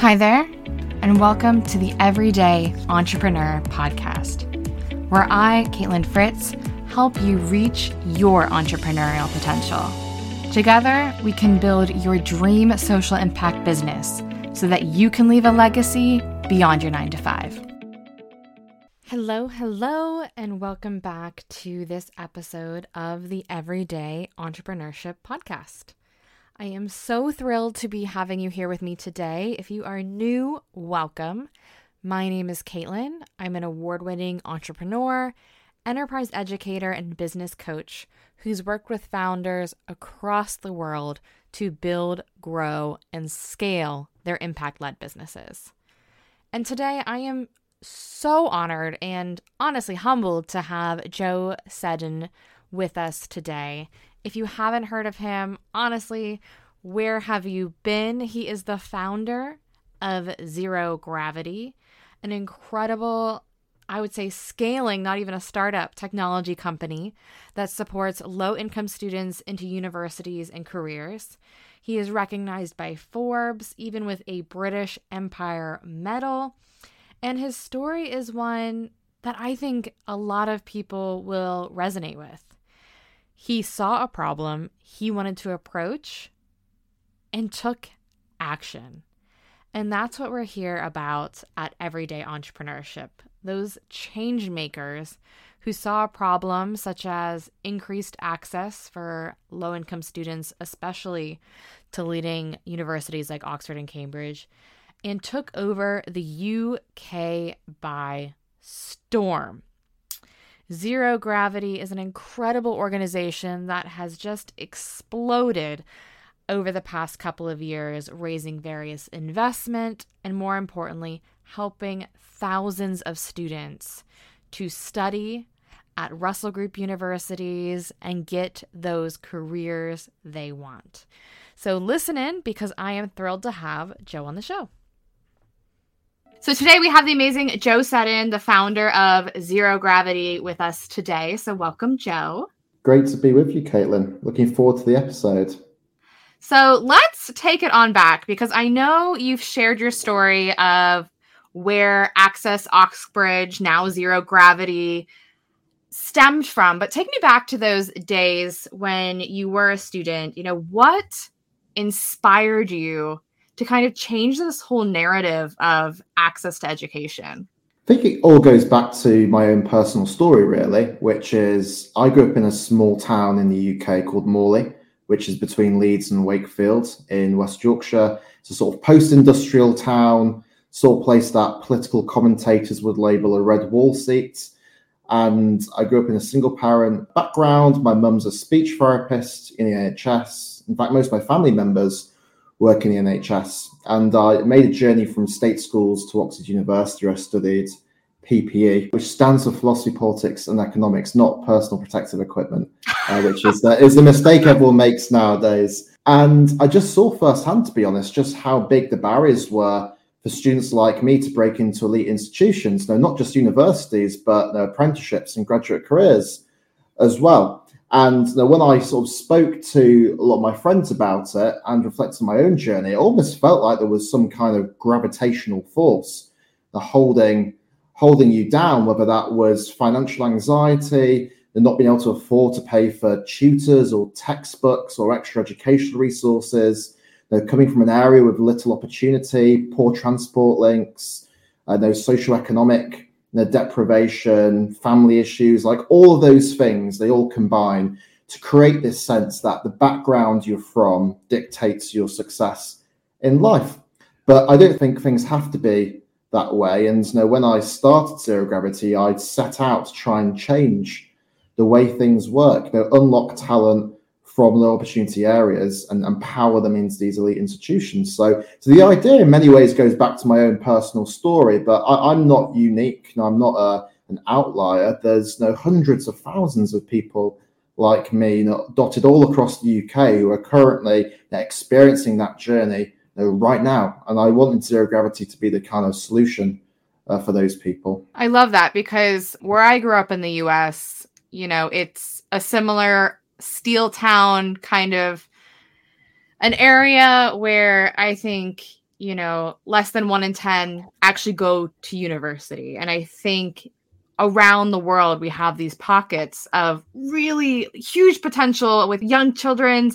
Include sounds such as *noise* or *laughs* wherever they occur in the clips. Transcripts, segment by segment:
Hi there, and welcome to the Everyday Entrepreneur Podcast, where I, Caitlin Fritz, help you reach your entrepreneurial potential. Together, we can build your dream social impact business so that you can leave a legacy beyond your nine to five. Hello, hello, and welcome back to this episode of the Everyday Entrepreneurship Podcast. I am so thrilled to be having you here with me today. If you are new, welcome. My name is Caitlin. I'm an award winning entrepreneur, enterprise educator, and business coach who's worked with founders across the world to build, grow, and scale their impact led businesses. And today I am so honored and honestly humbled to have Joe Seddon with us today. If you haven't heard of him, honestly, where have you been? He is the founder of Zero Gravity, an incredible, I would say, scaling, not even a startup technology company that supports low income students into universities and careers. He is recognized by Forbes, even with a British Empire medal. And his story is one that I think a lot of people will resonate with. He saw a problem he wanted to approach and took action. And that's what we're here about at Everyday Entrepreneurship. Those change makers who saw a problem such as increased access for low income students, especially to leading universities like Oxford and Cambridge, and took over the UK by storm. Zero Gravity is an incredible organization that has just exploded over the past couple of years, raising various investment and, more importantly, helping thousands of students to study at Russell Group universities and get those careers they want. So, listen in because I am thrilled to have Joe on the show. So today we have the amazing Joe Seddon, the founder of Zero Gravity, with us today. So welcome, Joe. Great to be with you, Caitlin. Looking forward to the episode. So let's take it on back because I know you've shared your story of where Access Oxbridge, now Zero Gravity, stemmed from. But take me back to those days when you were a student. You know, what inspired you to kind of change this whole narrative of access to education? I think it all goes back to my own personal story, really, which is I grew up in a small town in the UK called Morley, which is between Leeds and Wakefield in West Yorkshire. It's a sort of post industrial town, sort of place that political commentators would label a red wall seat. And I grew up in a single parent background. My mum's a speech therapist in the NHS. In fact, most of my family members work in the NHS. And I made a journey from state schools to Oxford University, where I studied PPE, which stands for philosophy, politics, and economics, not personal protective equipment, uh, which is uh, is the mistake everyone makes nowadays. And I just saw firsthand, to be honest, just how big the barriers were for students like me to break into elite institutions. No, not just universities, but apprenticeships and graduate careers as well. And you know, when I sort of spoke to a lot of my friends about it and reflected on my own journey, it almost felt like there was some kind of gravitational force, the holding holding you down, whether that was financial anxiety, the not being able to afford to pay for tutors or textbooks or extra educational resources, you know, coming from an area with little opportunity, poor transport links, uh, those socioeconomic the deprivation, family issues, like all of those things, they all combine to create this sense that the background you're from dictates your success in life. But I don't think things have to be that way. And you know, when I started Zero Gravity, I'd set out to try and change the way things work, you know, unlock talent, from low opportunity areas and empower them into these elite institutions. So, so the idea in many ways goes back to my own personal story, but I, am not unique. I'm not a, an outlier. There's you know, hundreds of thousands of people like me you know, dotted all across the UK who are currently experiencing that journey you know, right now. And I wanted zero gravity to be the kind of solution uh, for those people. I love that because where I grew up in the US, you know, it's a similar steel town kind of an area where I think you know, less than one in 10 actually go to university. And I think around the world, we have these pockets of really huge potential with young children,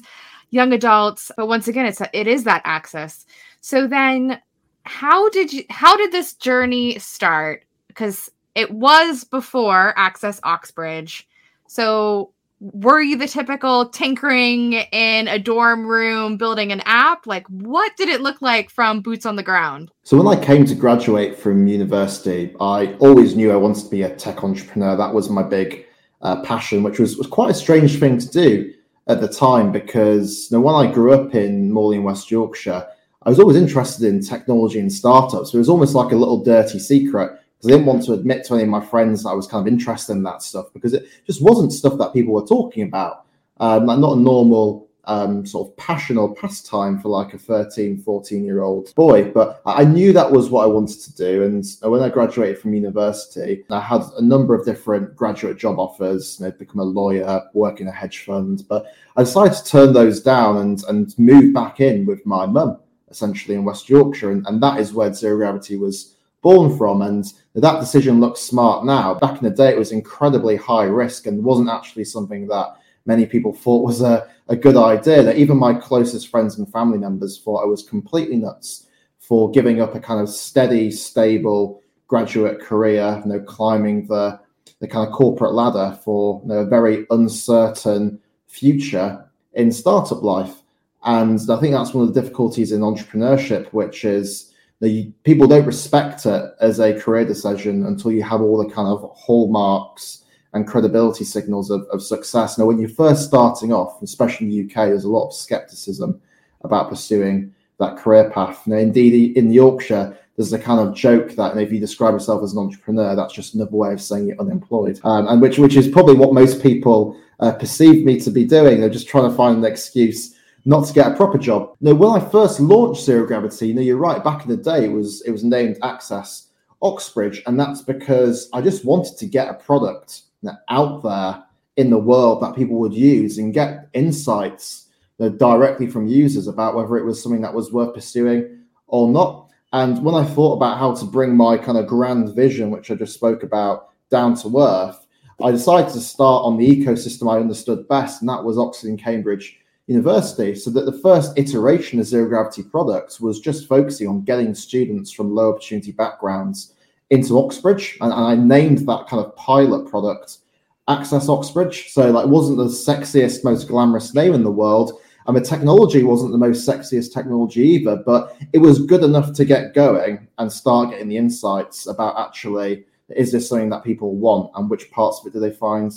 young adults. But once again, it's it is that access. So then how did you how did this journey start? Because it was before Access Oxbridge. So were you the typical tinkering in a dorm room building an app? Like what did it look like from boots on the ground? So when i came to graduate from university i always knew i wanted to be a tech entrepreneur. That was my big uh, passion which was, was quite a strange thing to do at the time because you know, when i grew up in morley in west yorkshire i was always interested in technology and startups. It was almost like a little dirty secret I didn't want to admit to any of my friends that I was kind of interested in that stuff because it just wasn't stuff that people were talking about. Um, not a normal um, sort of passion or pastime for like a 13, 14 year old boy. But I knew that was what I wanted to do. And when I graduated from university, I had a number of different graduate job offers, you know, become a lawyer, work in a hedge fund. But I decided to turn those down and, and move back in with my mum, essentially in West Yorkshire. And, and that is where Zero Gravity was born from. And that decision looks smart now. Back in the day, it was incredibly high risk and wasn't actually something that many people thought was a, a good idea. That even my closest friends and family members thought I was completely nuts for giving up a kind of steady, stable graduate career, you know, climbing the the kind of corporate ladder for you know, a very uncertain future in startup life. And I think that's one of the difficulties in entrepreneurship, which is the people don't respect it as a career decision until you have all the kind of hallmarks and credibility signals of, of success. Now, when you're first starting off, especially in the UK, there's a lot of skepticism about pursuing that career path. Now, indeed, in Yorkshire, there's a kind of joke that if you describe yourself as an entrepreneur, that's just another way of saying you're unemployed, um, and which which is probably what most people uh, perceive me to be doing. They're just trying to find an excuse not to get a proper job. Now, when I first launched Zero Gravity, know, you're right. Back in the day, it was it was named Access Oxbridge, and that's because I just wanted to get a product out there in the world that people would use and get insights you know, directly from users about whether it was something that was worth pursuing or not. And when I thought about how to bring my kind of grand vision, which I just spoke about, down to earth, I decided to start on the ecosystem I understood best, and that was Oxford and Cambridge university. So that the first iteration of zero gravity products was just focusing on getting students from low opportunity backgrounds into Oxbridge, and, and I named that kind of pilot product Access Oxbridge. So like, wasn't the sexiest, most glamorous name in the world. And the technology wasn't the most sexiest technology either, but it was good enough to get going and start getting the insights about actually is this something that people want and which parts of it do they find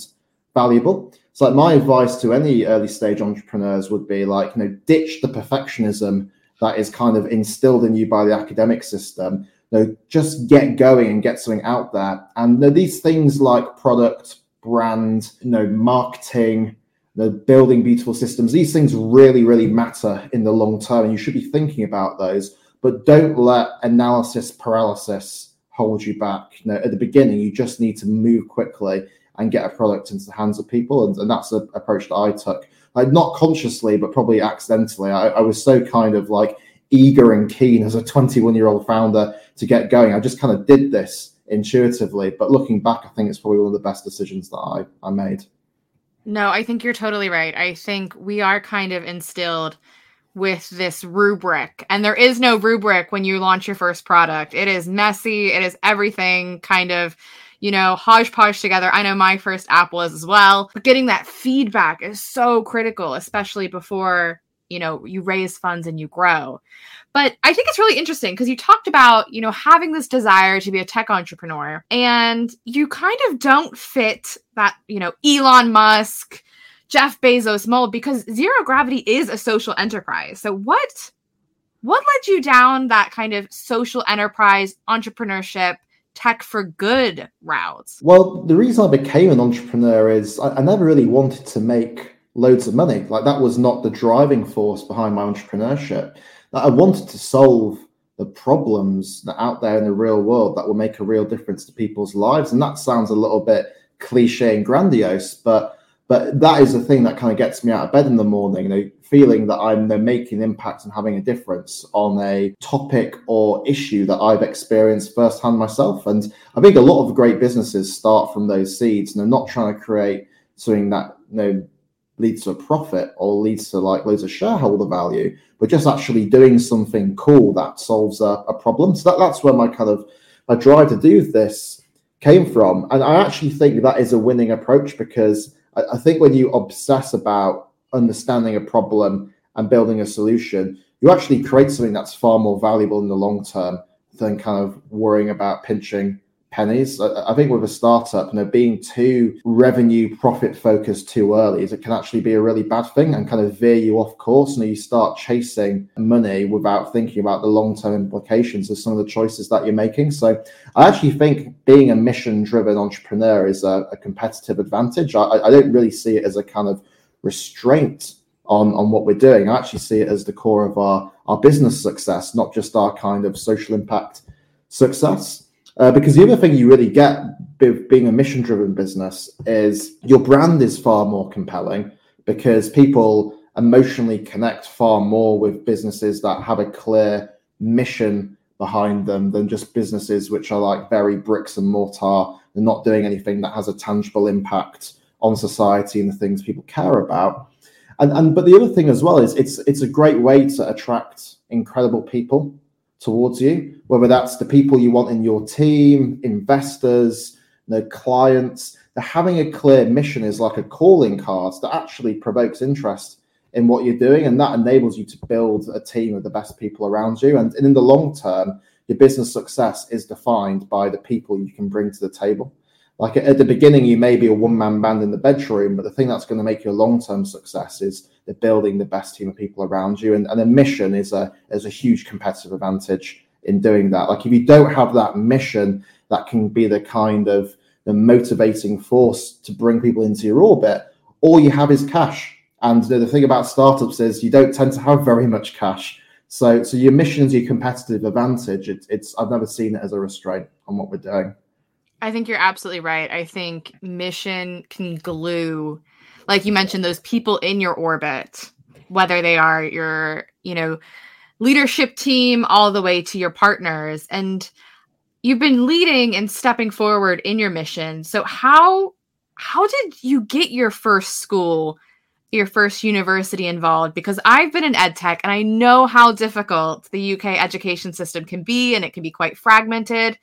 valuable. So like my advice to any early stage entrepreneurs would be like, you know, ditch the perfectionism that is kind of instilled in you by the academic system. You know, just get going and get something out there. And you know, these things like product, brand, you know, marketing, you know, building beautiful systems, these things really, really matter in the long term. And you should be thinking about those, but don't let analysis paralysis hold you back. You know, at the beginning, you just need to move quickly and get a product into the hands of people. And, and that's the approach that I took. Like not consciously, but probably accidentally. I, I was so kind of like eager and keen as a 21 year old founder to get going. I just kind of did this intuitively. But looking back, I think it's probably one of the best decisions that I, I made. No, I think you're totally right. I think we are kind of instilled with this rubric, and there is no rubric when you launch your first product. It is messy, it is everything kind of you know, hodgepodge together. I know my first app was as well. But getting that feedback is so critical, especially before, you know, you raise funds and you grow. But I think it's really interesting because you talked about, you know, having this desire to be a tech entrepreneur and you kind of don't fit that, you know, Elon Musk, Jeff Bezos mold because Zero Gravity is a social enterprise. So what what led you down that kind of social enterprise entrepreneurship tech for good routes? Well, the reason I became an entrepreneur is I, I, never really wanted to make loads of money. Like that was not the driving force behind my entrepreneurship. That I wanted to solve the problems that out there in the real world that will make a real difference to people's lives. And that sounds a little bit cliche and grandiose, but But that is the thing that kind of gets me out of bed in the morning, you know, feeling that I'm you know, making impact and having a difference on a topic or issue that I've experienced firsthand myself. And I think a lot of great businesses start from those seeds and they're not trying to create something that you know leads to a profit or leads to like loads of shareholder value, but just actually doing something cool that solves a, a problem. So that, that's where my kind of my drive to do this came from. And I actually think that is a winning approach because I, I think when you obsess about understanding a problem and building a solution, you actually create something that's far more valuable in the long term than kind of worrying about pinching pennies. I, think with a startup, you know, being too revenue profit focused too early is it can actually be a really bad thing and kind of veer you off course. And you start chasing money without thinking about the long term implications of some of the choices that you're making. So I actually think being a mission driven entrepreneur is a, a competitive advantage. I, I don't really see it as a kind of restraint on, on what we're doing. I actually see it as the core of our, our business success, not just our kind of social impact success. Uh, because the other thing you really get being a mission driven business is your brand is far more compelling because people emotionally connect far more with businesses that have a clear mission behind them than just businesses which are like very bricks and mortar and not doing anything that has a tangible impact on society and the things people care about. And, and but the other thing as well is it's it's a great way to attract incredible people towards you, whether that's the people you want in your team, investors, the clients. The having a clear mission is like a calling card that actually provokes interest in what you're doing, and that enables you to build a team of the best people around you. And in the long term, your business success is defined by the people you can bring to the table. Like at the beginning, you may be a one man band in the bedroom, but the thing that's going to make your long term success is the building the best team of people around you. And, and a mission is a is a huge competitive advantage in doing that. Like if you don't have that mission, that can be the kind of the motivating force to bring people into your orbit. All you have is cash. And the, thing about startups is you don't tend to have very much cash. So, so your mission is your competitive advantage. It, it's I've never seen it as a restraint on what we're doing. I think you're absolutely right. I think mission can glue, like you mentioned, those people in your orbit, whether they are your, you know, leadership team all the way to your partners. And you've been leading and stepping forward in your mission. So how how did you get your first school, your first university involved? Because I've been in ed tech and I know how difficult the UK education system can be, and it can be quite fragmented.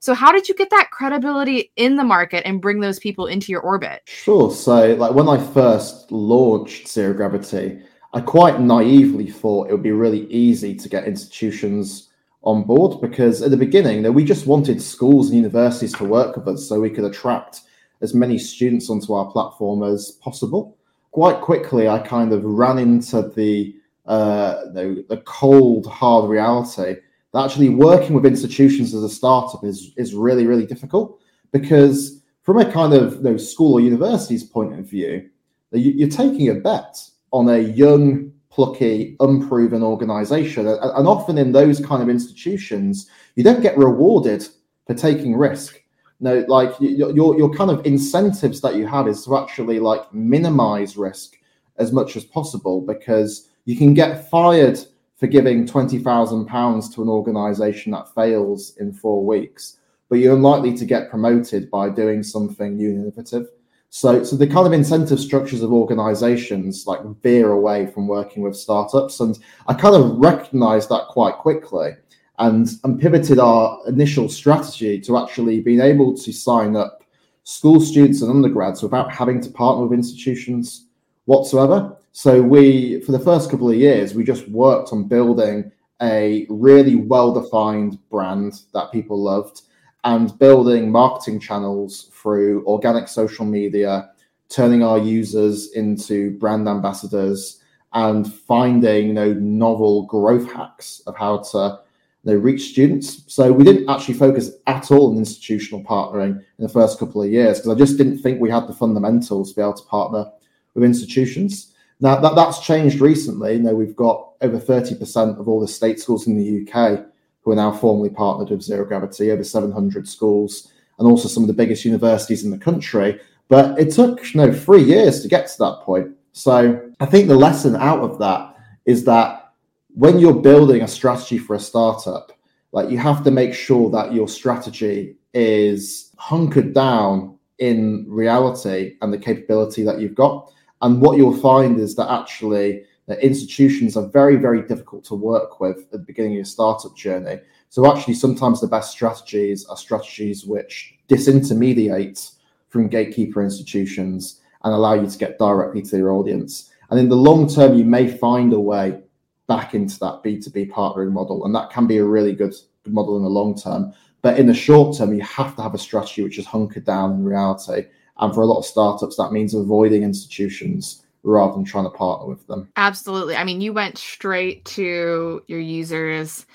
So how did you get that credibility in the market and bring those people into your orbit? Sure. So like when I first launched Zero Gravity, I quite naively thought it would be really easy to get institutions on board because at the beginning, you know, we just wanted schools and universities to work with us so we could attract as many students onto our platform as possible. Quite quickly, I kind of ran into the uh, the, the cold, hard reality that actually working with institutions as a startup is is really really difficult because from a kind of you know, school or university's point of view, you're taking a bet on a young, plucky, unproven organization, and often in those kind of institutions, you don't get rewarded for taking risk. No, like your your kind of incentives that you have is to actually like minimize risk as much as possible because you can get fired for giving £20,000 to an organization that fails in four weeks, but you're unlikely to get promoted by doing something new and innovative. So, so the kind of incentive structures of organizations like veer away from working with startups. And I kind of recognized that quite quickly and, and pivoted our initial strategy to actually being able to sign up school students and undergrads without having to partner with institutions whatsoever. So we, for the first couple of years, we just worked on building a really well-defined brand that people loved and building marketing channels through organic social media, turning our users into brand ambassadors and finding you know novel growth hacks of how to you know, reach students. So we didn't actually focus at all on institutional partnering in the first couple of years because I just didn't think we had the fundamentals to be able to partner with institutions. Now that, that's changed recently. You know, we've got over 30% of all the state schools in the UK who are now formally partnered with Zero Gravity, over 700 schools, and also some of the biggest universities in the country. But it took you know three years to get to that point. So I think the lesson out of that is that when you're building a strategy for a startup, like you have to make sure that your strategy is hunkered down in reality and the capability that you've got. And what you'll find is that actually the institutions are very, very difficult to work with at the beginning of your startup journey. So actually, sometimes the best strategies are strategies which disintermediate from gatekeeper institutions and allow you to get directly to your audience. And in the long term, you may find a way back into that B2B partnering model. And that can be a really good model in the long term. But in the short term, you have to have a strategy which is hunkered down in reality. And for a lot of startups, that means avoiding institutions rather than trying to partner with them. Absolutely. I mean, you went straight to your users,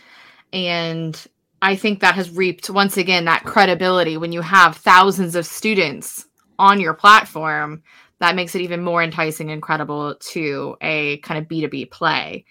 and I think that has reaped once again that credibility when you have thousands of students on your platform. That makes it even more enticing and credible to a kind of B2B play.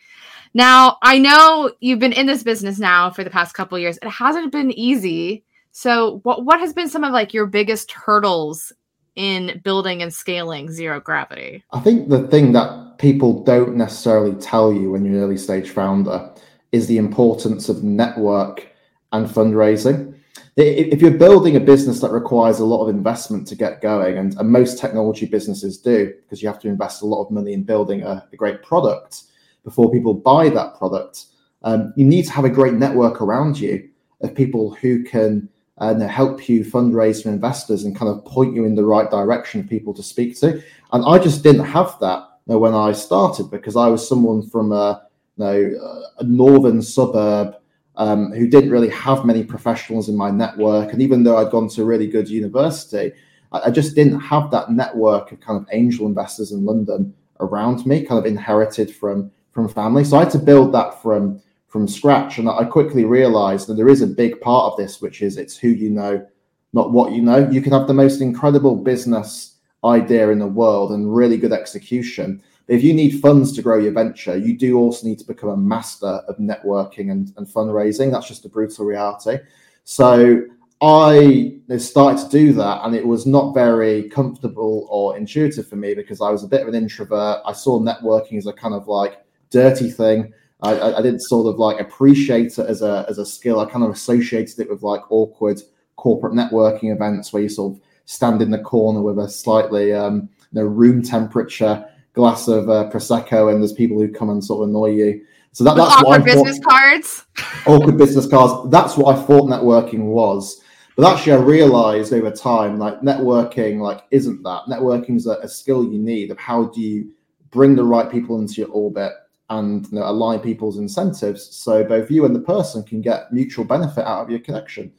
Now, I know you've been in this business now for the past couple years. It hasn't been easy. So, what what has been some of like your biggest hurdles in building and scaling zero gravity? I think the thing that people don't necessarily tell you when you're an early stage founder is the importance of network and fundraising. If you're building a business that requires a lot of investment to get going, and, and most technology businesses do, because you have to invest a lot of money in building a, a great product, before people buy that product. Um, you need to have a great network around you of people who can uh, help you fundraise from investors and kind of point you in the right direction of people to speak to. And I just didn't have that you know, when I started because I was someone from a, you know, a northern suburb um, who didn't really have many professionals in my network. And even though I'd gone to a really good university, I, I just didn't have that network of kind of angel investors in London around me, kind of inherited from from family. So I had to build that from from scratch, and I quickly realized that there is a big part of this, which is it's who you know, not what you know. You can have the most incredible business idea in the world and really good execution. But if you need funds to grow your venture, you do also need to become a master of networking and, and fundraising. That's just a brutal reality. So I started to do that, and it was not very comfortable or intuitive for me because I was a bit of an introvert. I saw networking as a kind of like dirty thing. I, I, didn't sort of like appreciate it as a as a skill. I kind of associated it with like awkward corporate networking events where you sort of stand in the corner with a slightly um, you know, room temperature glass of uh, prosecco, and there's people who come and sort of annoy you. So that, that's awkward what I business thought, cards. Awkward business cards. That's what I thought networking was. But actually, I realized over time, like networking, like isn't that networking is a, a skill you need of how do you bring the right people into your orbit and you know, align people's incentives so both you and the person can get mutual benefit out of your connection.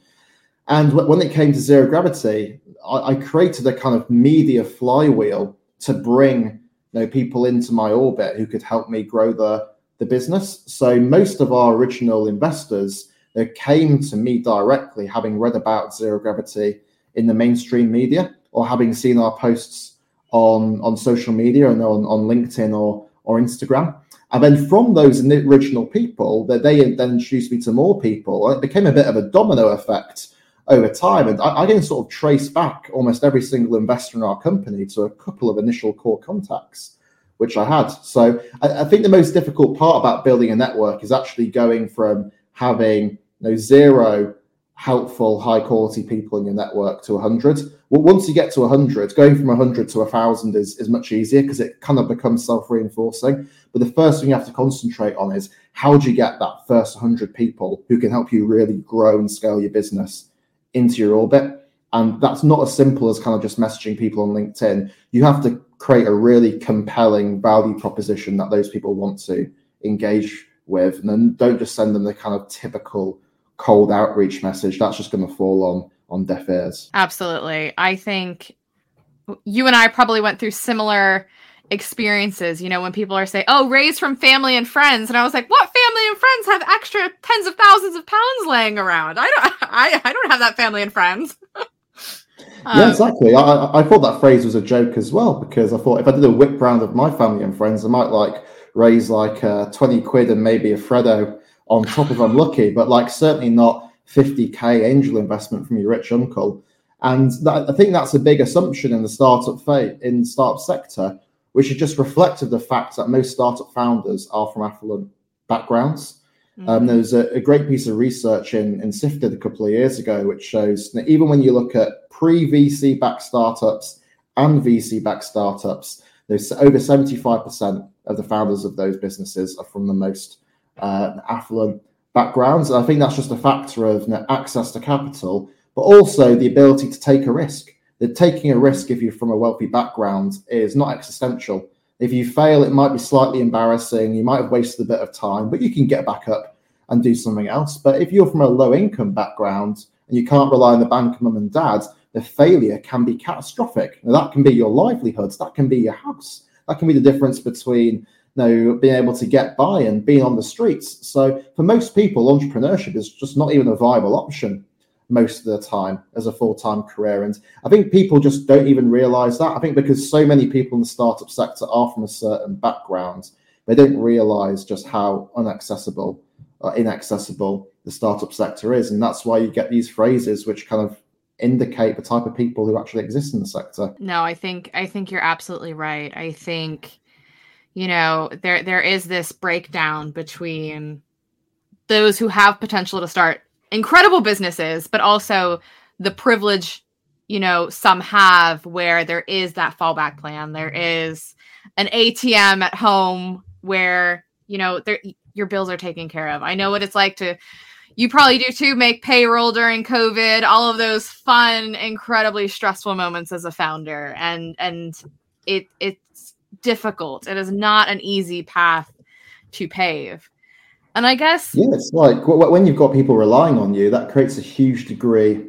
And when it came to zero gravity, I, I created a kind of media flywheel to bring you know, people into my orbit who could help me grow the, the business. So most of our original investors they came to me directly, having read about zero gravity in the mainstream media or having seen our posts on on social media and on, on LinkedIn or or Instagram. And then from those original people, that they then introduced me to more people. It became a bit of a domino effect over time. And I, I can sort of trace back almost every single investor in our company to a couple of initial core contacts, which I had. So I, I think the most difficult part about building a network is actually going from having you know, zero helpful, high quality people in your network to 100. Well, once you get to 100, going from 100 to 1,000 is, is much easier because it kind of becomes self reinforcing. But the first thing you have to concentrate on is how do you get that first 100 people who can help you really grow and scale your business into your orbit? And that's not as simple as kind of just messaging people on LinkedIn. You have to create a really compelling value proposition that those people want to engage with. And then don't just send them the kind of typical cold outreach message, that's just going to fall on on deaf ears. Absolutely. I think you and I probably went through similar experiences, you know, when people are saying, "Oh, raised from family and friends." And I was like, "What family and friends have extra tens of thousands of pounds laying around? I don't *laughs* I, I don't have that family and friends." *laughs* um, yeah, exactly. I, I thought that phrase was a joke as well because I thought if I did a whip round of my family and friends, I might like raise like uh, 20 quid and maybe a Freddo on top of I'm lucky, but like certainly not 50k angel investment from your rich uncle. And that, I think that's a big assumption in the startup fate in the startup sector, which is just reflective of the fact that most startup founders are from affluent backgrounds. Mm-hmm. Um, there was a, a, great piece of research in, in Sifted a couple of years ago, which shows that even when you look at pre VC backed startups and VC backed startups, there's over 75% of the founders of those businesses are from the most uh, affluent backgrounds. I think that's just a factor of access to capital, but also the ability to take a risk. That taking a risk, if you're from a wealthy background, is not existential. If you fail, it might be slightly embarrassing. You might have wasted a bit of time, but you can get back up and do something else. But if you're from a low income background and you can't rely on the bank, mum and dad, the failure can be catastrophic. Now, that can be your livelihoods, that can be your house, that can be the difference between know, being able to get by and being on the streets. So for most people, entrepreneurship is just not even a viable option most of the time as a full-time career. And I think people just don't even realize that. I think because so many people in the startup sector are from a certain background, they don't realize just how unaccessible or inaccessible the startup sector is. And that's why you get these phrases which kind of indicate the type of people who actually exist in the sector. No, I think I think you're absolutely right. I think you know there there is this breakdown between those who have potential to start incredible businesses but also the privilege you know some have where there is that fallback plan. There is an atm at home where you know your bills are taken care of. I know what it's like to you probably do too make payroll during covid all of those fun incredibly stressful moments as a founder. And and it it's difficult. It is not an easy path to pave. And i guess yes like when you've got people relying on you that creates a huge degree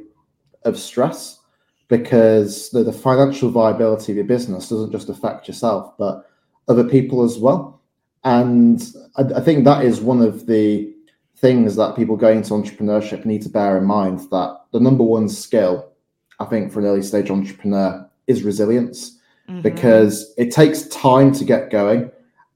of stress because the, the financial viability of your business doesn't just affect yourself but other people as well. And I, I think that is one of the things that people going into entrepreneurship need to bear in mind that the number one skill, I think, for an early stage entrepreneur is resilience mm-hmm. because it takes time to get going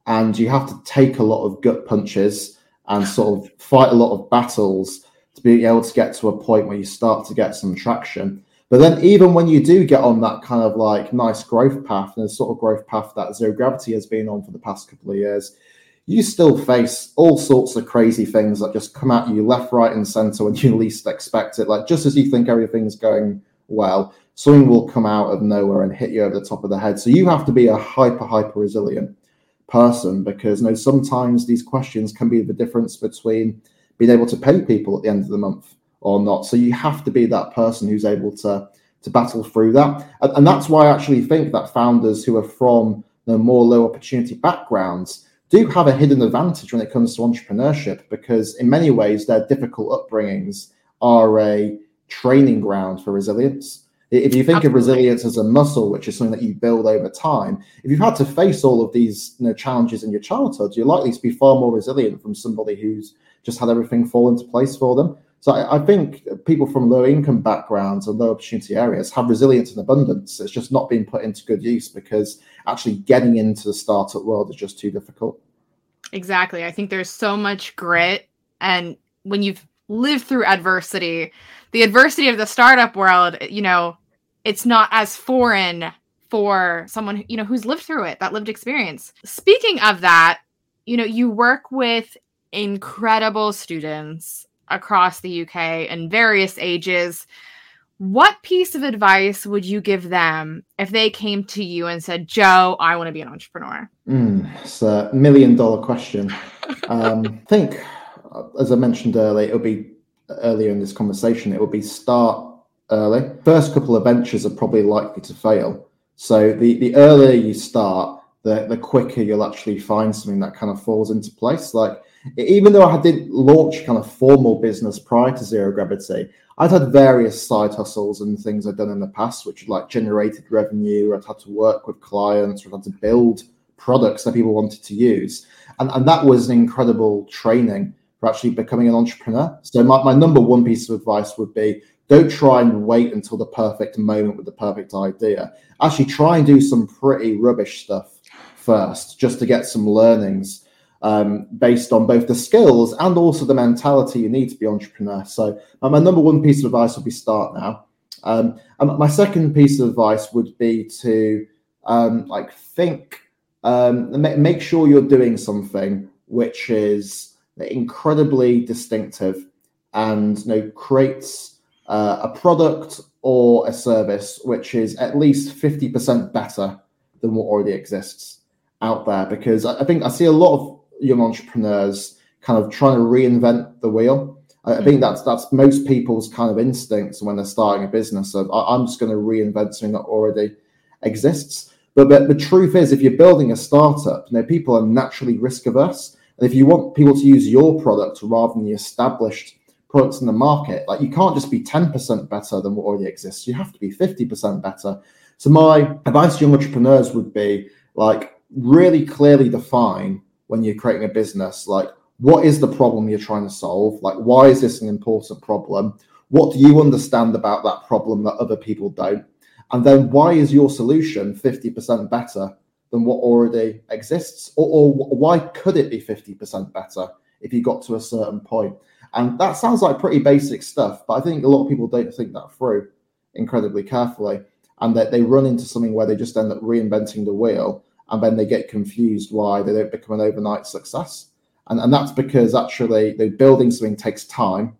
and you have to take a lot of gut punches and sort of *laughs* fight a lot of battles to be able to get to a point where you start to get some traction. But then, even when you do get on that kind of like nice growth path, and the sort of growth path that Zero Gravity has been on for the past couple of years, you still face all sorts of crazy things that just come at you left, right, and center when you *laughs* least expect it. Like just as you think everything's going well, something will come out of nowhere and hit you over the top of the head. So you have to be a hyper, hyper resilient person because you know sometimes these questions can be the difference between being able to pay people at the end of the month or not. So you have to be that person who's able to to battle through that, and, and that's why I actually think that founders who are from the more low opportunity backgrounds do have a hidden advantage when it comes to entrepreneurship because, in many ways, their difficult upbringings are a training ground for resilience. If you think Absolutely. of resilience as a muscle, which is something that you build over time, if you've had to face all of these you know, challenges in your childhood, you're likely to be far more resilient from somebody who's just had everything fall into place for them. So I, I, think people from low income backgrounds and low opportunity areas have resilience and abundance. It's just not being put into good use because actually getting into the startup world is just too difficult. Exactly. I think there's so much grit. And when you've lived through adversity, the adversity of the startup world, you know, it's not as foreign for someone, you know, who's lived through it, that lived experience. Speaking of that, you know, you work with incredible students across the UK and various ages. What piece of advice would you give them if they came to you and said, Joe, I want to be an entrepreneur? Mm, it's a million dollar question. um, I think, as I mentioned earlier, it'll be earlier in this conversation, it will be start early. First couple of ventures are probably likely to fail. So the, the earlier you start, the, the quicker you'll actually find something that kind of falls into place. Like even though I didn't launch kind of formal business prior to Zero Gravity, I'd had various side hustles and things I'd done in the past, which like generated revenue. I'd had to work with clients, I'd had to build products that people wanted to use. And, and that was an incredible training for actually becoming an entrepreneur. So my, my number one piece of advice would be don't try and wait until the perfect moment with the perfect idea. Actually try and do some pretty rubbish stuff first just to get some learnings um, based on both the skills and also the mentality you need to be entrepreneur. So uh, my number one piece of advice would be start now. Um, and my second piece of advice would be to um, like think, um, make sure you're doing something which is incredibly distinctive and you know creates uh, a product or a service which is at least 50% better than what already exists out there because I think I see a lot of young entrepreneurs kind of trying to reinvent the wheel. I think mm-hmm. that's that's most people's kind of instincts when they're starting a business of I'm just going to reinvent something that already exists. But, but the truth is, if you're building a startup, you know, people are naturally risk averse. And if you want people to use your product rather than the established products in the market, like you can't just be 10% better than what already exists. You have to be 50% better. So my advice to young entrepreneurs would be like really clearly define when you're creating a business, like what is the problem you're trying to solve? Like why is this an important problem? What do you understand about that problem that other people don't? And then why is your solution 50% better than what already exists? Or, or why could it be 50% better if you got to a certain point? And that sounds like pretty basic stuff, but I think a lot of people don't think that through incredibly carefully. And that they run into something where they just end up reinventing the wheel and then they get confused why they don't become an overnight success. And, and that's because actually the building something takes time,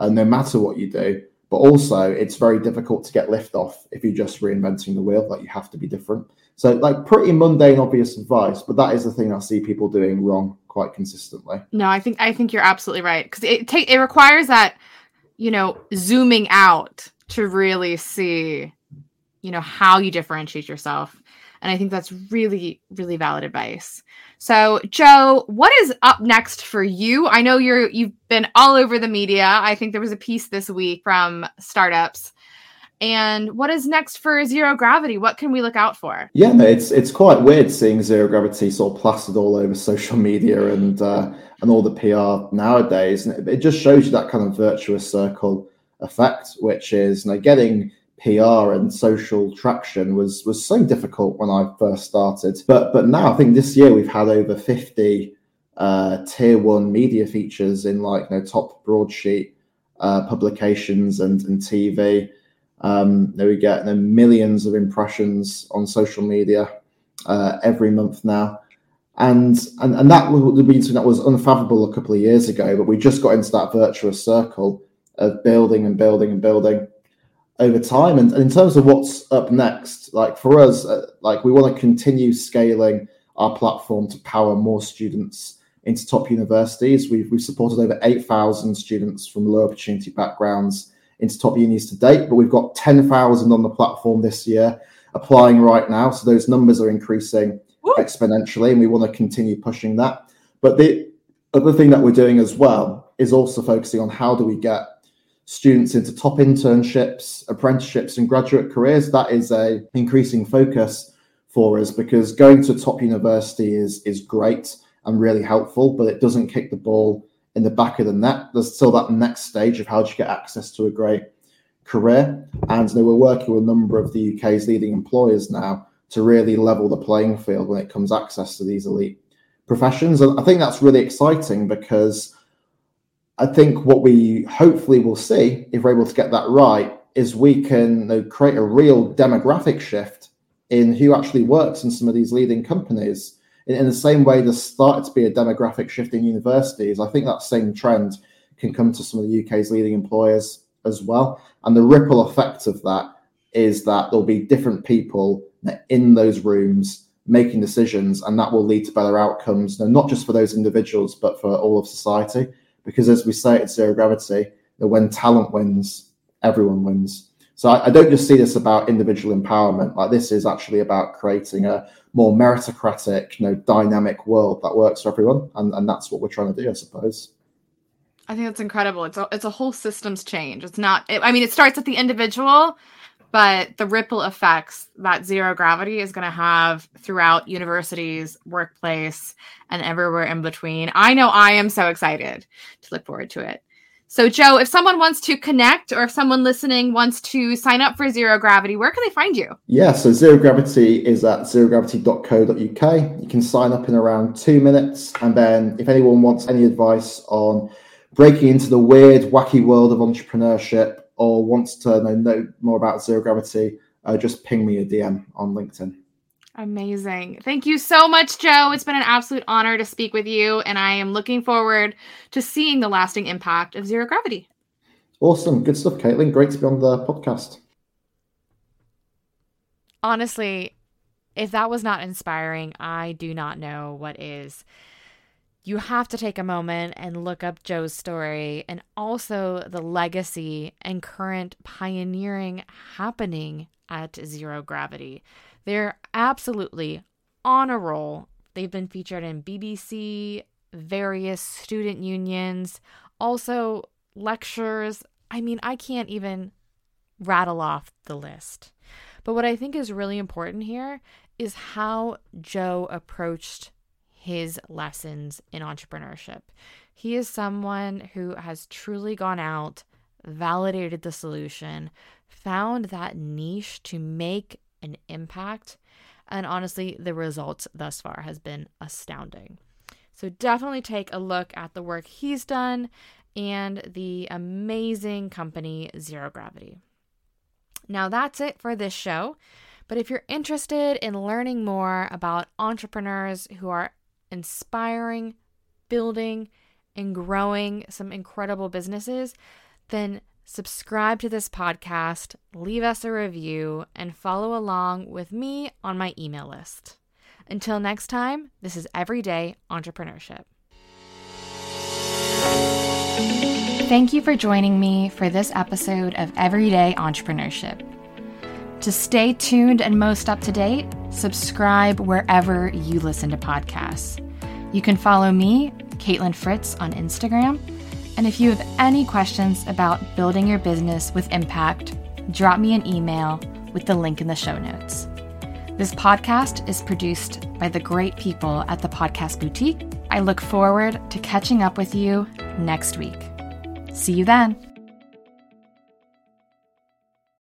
uh, no matter what you do. But also, it's very difficult to get lift off if you're just reinventing the wheel. Like you have to be different. So, like pretty mundane, obvious advice, but that is the thing I see people doing wrong quite consistently. No, I think I think you're absolutely right because it take it requires that you know zooming out to really see you know how you differentiate yourself and I think that's really, really valid advice. So, Joe, what is up next for you? I know you're you've been all over the media. I think there was a piece this week from startups. And what is next for zero gravity? What can we look out for? Yeah, it's it's quite weird seeing zero gravity sort of plastered all over *laughs* social media and uh, and all the PR nowadays. And it, just shows you that kind of virtuous circle effect, which is you know, getting PR and social traction was was so difficult when I first started. But but now I think this year we've had over 50 uh, tier one media features in like you know, top broadsheet uh, publications and, and TV. Um, there we get you know, millions of impressions on social media uh, every month now. And, and and that would be something that was unfathomable a couple of years ago, but we just got into that virtuous circle of building and building and building over time. And, and, in terms of what's up next, like for us, uh, like we want to continue scaling our platform to power more students into top universities. We've, we've supported over 8,000 students from low opportunity backgrounds into top unis to date, but we've got 10,000 on the platform this year applying right now. So those numbers are increasing Woo! exponentially, and we want to continue pushing that. But the other thing that we're doing as well is also focusing on how do we get students into top internships, apprenticeships, and graduate careers. That is a increasing focus for us because going to top university is is great and really helpful, but it doesn't kick the ball in the back of the net. There's still that next stage of how do you get access to a great career. And we're working with a number of the UK's leading employers now to really level the playing field when it comes access to these elite professions. And I think that's really exciting because I think what we hopefully will see, if we're able to get that right, is we can you know, create a real demographic shift in who actually works in some of these leading companies. In, in, the same way there's started to be a demographic shift in universities, I think that same trend can come to some of the UK's leading employers as well. And the ripple effect of that is that there'll be different people in those rooms making decisions, and that will lead to better outcomes, not just for those individuals, but for all of society because as we say at zero gravity, that when talent wins, everyone wins. So I, I, don't just see this about individual empowerment. Like this is actually about creating a more meritocratic, you know, dynamic world that works for everyone, and, and that's what we're trying to do, I suppose. I think that's incredible. It's a it's a whole systems change. It's not. It, I mean, it starts at the individual, but the ripple effects that zero gravity is going to have throughout universities, workplace, and everywhere in between. I know I am so excited to look forward to it. So, Joe, if someone wants to connect or if someone listening wants to sign up for Zero Gravity, where can they find you? Yeah, so Zero Gravity is at zerogravity.co.uk. You can sign up in around two minutes. And then, if anyone wants any advice on breaking into the weird, wacky world of entrepreneurship, or wants to know, know more about zero gravity, uh, just ping me a DM on LinkedIn. Amazing. Thank you so much, Joe. It's been an absolute honor to speak with you, and I am looking forward to seeing the lasting impact of zero gravity. Awesome. Good stuff, Caitlin. Great to be on the podcast. Honestly, if that was not inspiring, I do not know what is. You have to take a moment and look up Joe's story and also the legacy and current pioneering happening at zero gravity. They're absolutely on a roll. They've been featured in BBC, various student unions, also lectures. I mean, I can't even rattle off the list. But what I think is really important here is how Joe approached his lessons in entrepreneurship. He is someone who has truly gone out, validated the solution, found that niche to make an impact. And honestly, the results thus far has been astounding. So definitely take a look at the work he's done and the amazing company Zero Gravity. Now that's it for this show. But if you're interested in learning more about entrepreneurs who are inspiring, building, and growing some incredible businesses, then subscribe to this podcast, leave us a review, and follow along with me on my email list. Until next time, this is Everyday Entrepreneurship. Thank you for joining me for this episode of Everyday Entrepreneurship. To stay tuned and most up to date, subscribe wherever you listen to podcasts. You can follow me, Caitlin Fritz, on Instagram and if you have any questions about building your business with impact, drop me an email with the link in the show notes. This podcast is produced by the great people at the Podcast Boutique. I look forward to catching up with you next week. See you then.